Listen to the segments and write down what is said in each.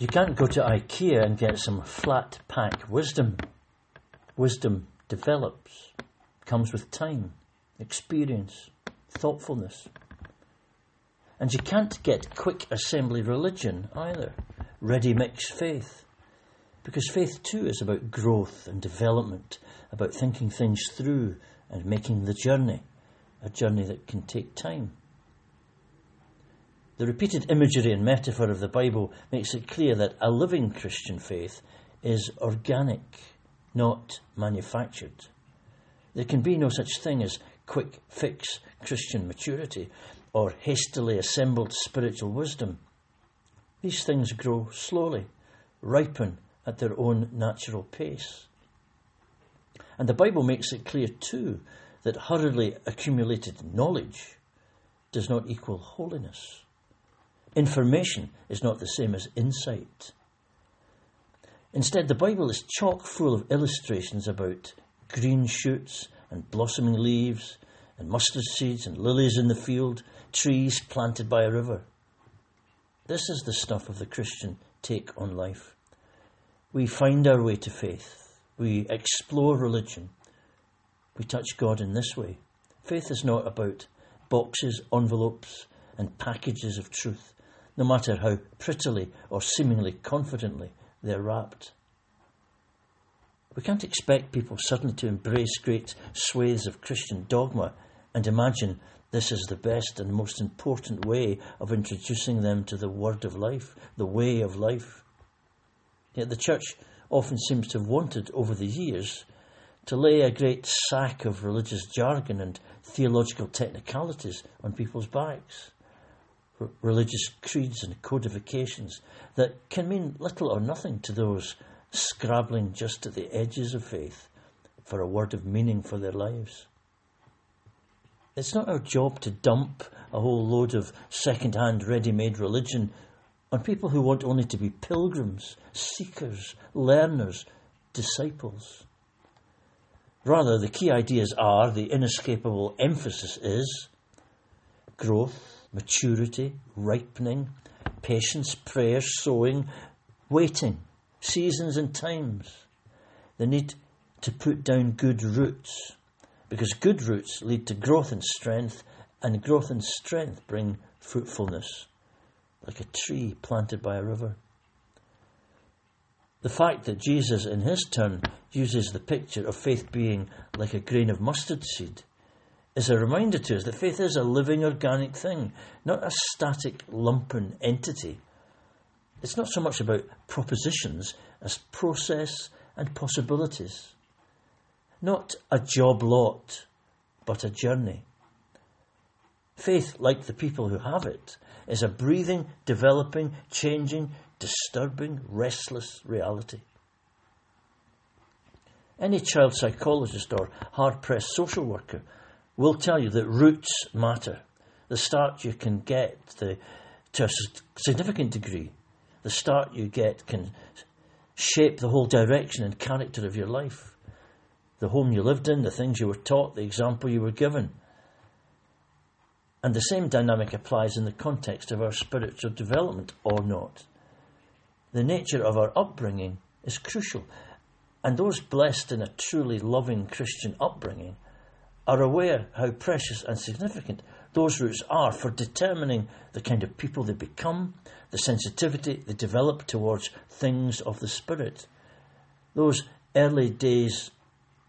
You can't go to IKEA and get some flat pack wisdom. Wisdom develops, comes with time, experience, thoughtfulness. And you can't get quick assembly religion either, ready mix faith. Because faith too is about growth and development, about thinking things through and making the journey, a journey that can take time. The repeated imagery and metaphor of the Bible makes it clear that a living Christian faith is organic, not manufactured. There can be no such thing as quick fix Christian maturity or hastily assembled spiritual wisdom. These things grow slowly, ripen at their own natural pace. And the Bible makes it clear too that hurriedly accumulated knowledge does not equal holiness. Information is not the same as insight. Instead, the Bible is chock full of illustrations about green shoots and blossoming leaves, and mustard seeds and lilies in the field, trees planted by a river. This is the stuff of the Christian take on life. We find our way to faith. We explore religion. We touch God in this way. Faith is not about boxes, envelopes, and packages of truth, no matter how prettily or seemingly confidently they're wrapped. We can't expect people suddenly to embrace great swathes of Christian dogma and imagine this is the best and most important way of introducing them to the word of life, the way of life. Yet the church often seems to have wanted over the years to lay a great sack of religious jargon and theological technicalities on people's backs. Religious creeds and codifications that can mean little or nothing to those scrabbling just at the edges of faith for a word of meaning for their lives. It's not our job to dump a whole load of second hand ready made religion on people who want only to be pilgrims, seekers, learners, disciples. Rather, the key ideas are the inescapable emphasis is growth, maturity, ripening, patience, prayer, sowing, waiting, seasons and times. The need to put down good roots, because good roots lead to growth and strength, and growth and strength bring fruitfulness like a tree planted by a river. The fact that Jesus, in his turn, uses the picture of faith being like a grain of mustard seed is a reminder to us that faith is a living organic thing, not a static lumpen entity. It's not so much about propositions as process and possibilities. Not a job lot, but a journey. Faith, like the people who have it, is a breathing, developing, changing, disturbing, restless reality. Any child psychologist or hard pressed social worker will tell you that roots matter. The start you can get the, to a significant degree, the start you get can shape the whole direction and character of your life. The home you lived in, the things you were taught, the example you were given. And the same dynamic applies in the context of our spiritual development or not. The nature of our upbringing is crucial, and those blessed in a truly loving Christian upbringing are aware how precious and significant those roots are for determining the kind of people they become, the sensitivity they develop towards things of the Spirit. Those early days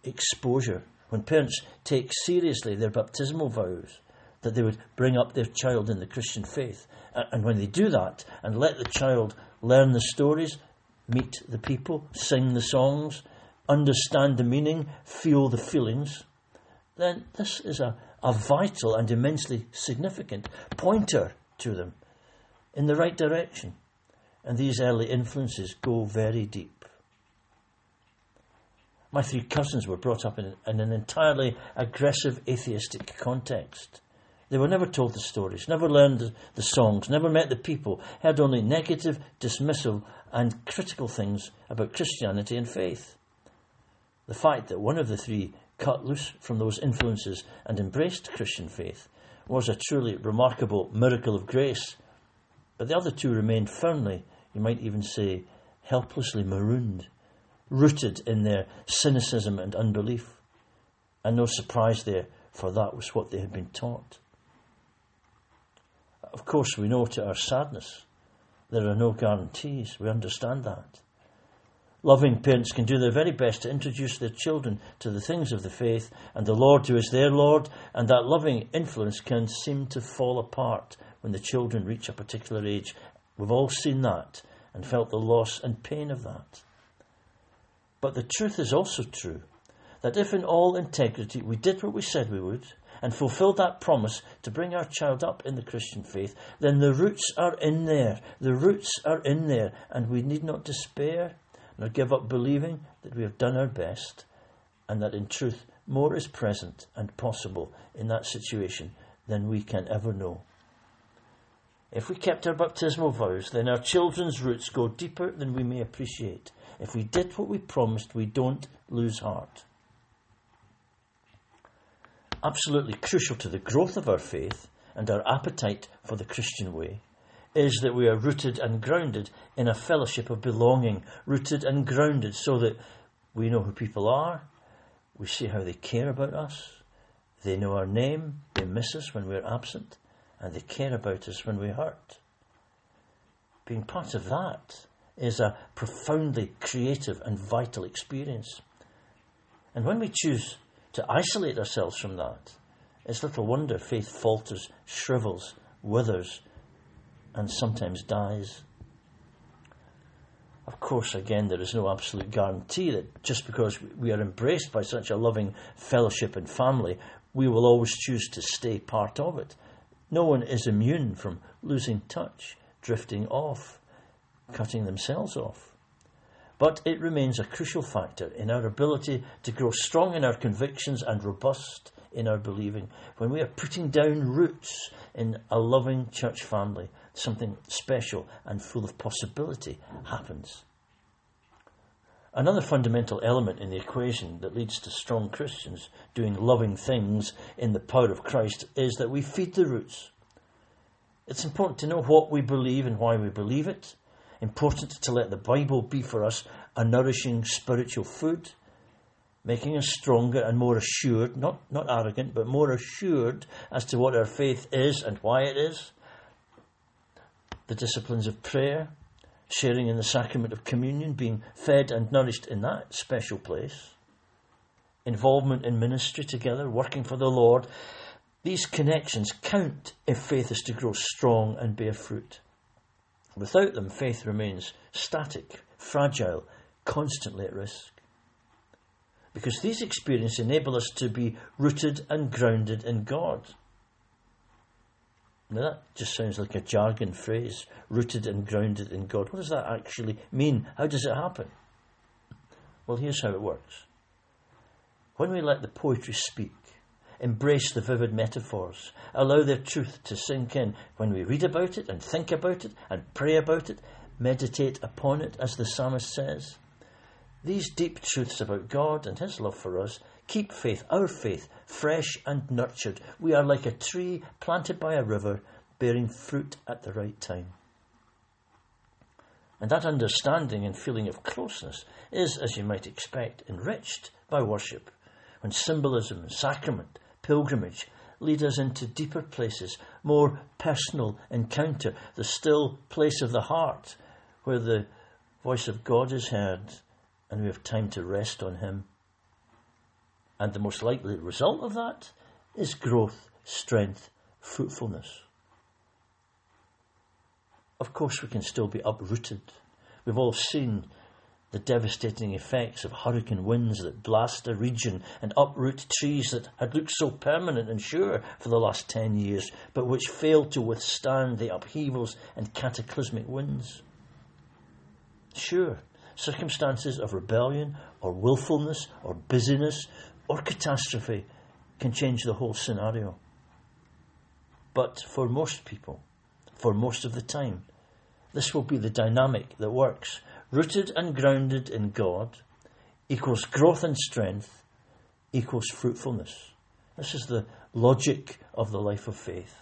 exposure, when parents take seriously their baptismal vows, that they would bring up their child in the Christian faith. And when they do that and let the child learn the stories, meet the people, sing the songs, understand the meaning, feel the feelings, then this is a, a vital and immensely significant pointer to them in the right direction. And these early influences go very deep. My three cousins were brought up in, in an entirely aggressive atheistic context. They were never told the stories, never learned the, the songs, never met the people, heard only negative, dismissal, and critical things about Christianity and faith. The fact that one of the three cut loose from those influences and embraced Christian faith was a truly remarkable miracle of grace, but the other two remained firmly You might even say helplessly marooned, rooted in their cynicism and unbelief. And no surprise there, for that was what they had been taught. Of course, we know to our sadness there are no guarantees. We understand that. Loving parents can do their very best to introduce their children to the things of the faith and the Lord who is their Lord, and that loving influence can seem to fall apart when the children reach a particular age. We've all seen that and felt the loss and pain of that. But the truth is also true that if in all integrity we did what we said we would and fulfilled that promise to bring our child up in the Christian faith, then the roots are in there. The roots are in there, and we need not despair nor give up believing that we have done our best and that in truth more is present and possible in that situation than we can ever know. If we kept our baptismal vows, then our children's roots go deeper than we may appreciate. If we did what we promised, we don't lose heart. Absolutely crucial to the growth of our faith and our appetite for the Christian way is that we are rooted and grounded in a fellowship of belonging, rooted and grounded so that we know who people are, we see how they care about us, they know our name, they miss us when we're absent, and they care about us when we hurt. Being part of that is a profoundly creative and vital experience. And when we choose to isolate ourselves from that, it's little wonder faith falters, shrivels, withers, and sometimes dies. Of course, again, there is no absolute guarantee that just because we are embraced by such a loving fellowship and family, we will always choose to stay part of it. No one is immune from losing touch, drifting off, cutting themselves off. But it remains a crucial factor in our ability to grow strong in our convictions and robust in our believing when we are putting down roots in a loving church family something special and full of possibility happens. Another fundamental element in the equation that leads to strong Christians doing loving things in the power of Christ is that we feed the roots. It's important to know what we believe and why we believe it. Important to let the Bible be for us a nourishing spiritual food, making us stronger and more assured, not, not arrogant, but more assured as to what our faith is and why it is the disciplines of prayer, sharing in the sacrament of communion, being fed and nourished in that special place, involvement in ministry together, working for the Lord. These connections count if faith is to grow strong and bear fruit. Without them, faith remains static, fragile, constantly at risk. Because these experiences enable us to be rooted and grounded in God. Now that just sounds like a jargon phrase, rooted and grounded in God. What does that actually mean? How does it happen? Well, here's how it works. When we let the poetry speak, embrace the vivid metaphors, allow their truth to sink in, when we read about it and think about it and pray about it, meditate upon it, as the psalmist says, these deep truths about God and His love for us keep faith, our faith, fresh and nurtured. We are like a tree planted by a river, bearing fruit at the right time. And that understanding and feeling of closeness is, as you might expect, enriched by worship, when symbolism, sacrament, pilgrimage lead us into deeper places, more personal encounter, the still place of the heart, where the voice of God is heard and we have time to rest on Him. And the most likely result of that is growth, strength, fruitfulness. Of course, we can still be uprooted. We've all seen the devastating effects of hurricane winds that blast a region and uproot trees that had looked so permanent and sure for the last ten years, but which failed to withstand the upheavals and cataclysmic winds. Sure, circumstances of rebellion or willfulness or busyness or catastrophe can change the whole scenario. But for most people, for most of the time, this will be the dynamic that works. Rooted and grounded in God equals growth and strength equals fruitfulness. This is the logic of the life of faith.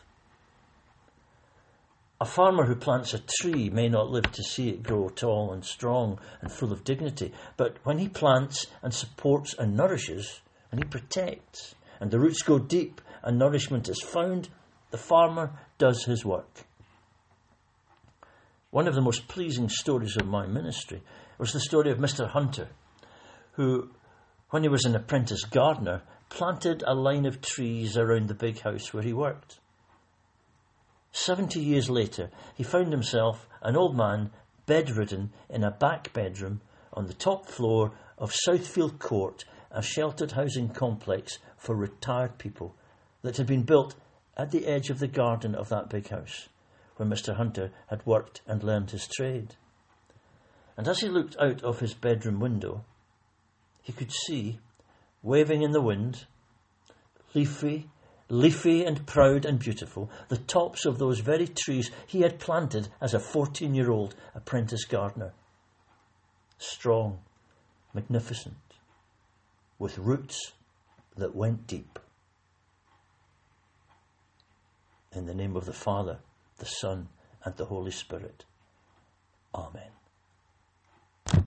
A farmer who plants a tree may not live to see it grow tall and strong and full of dignity, but when he plants and supports and nourishes, and he protects, and the roots go deep and nourishment is found, the farmer does his work. One of the most pleasing stories of my ministry was the story of Mr. Hunter, who, when he was an apprentice gardener, planted a line of trees around the big house where he worked. Seventy years later, he found himself, an old man, bedridden in a back bedroom on the top floor of Southfield Court, a sheltered housing complex for retired people that had been built at the edge of the garden of that big house where Mr. Hunter had worked and learned his trade. And as he looked out of his bedroom window, he could see, waving in the wind, leafy, leafy and proud and beautiful, the tops of those very trees he had planted as a 14 year old apprentice gardener. Strong, magnificent, with roots that went deep. In the name of the Father, the Son, and the Holy Spirit. Amen.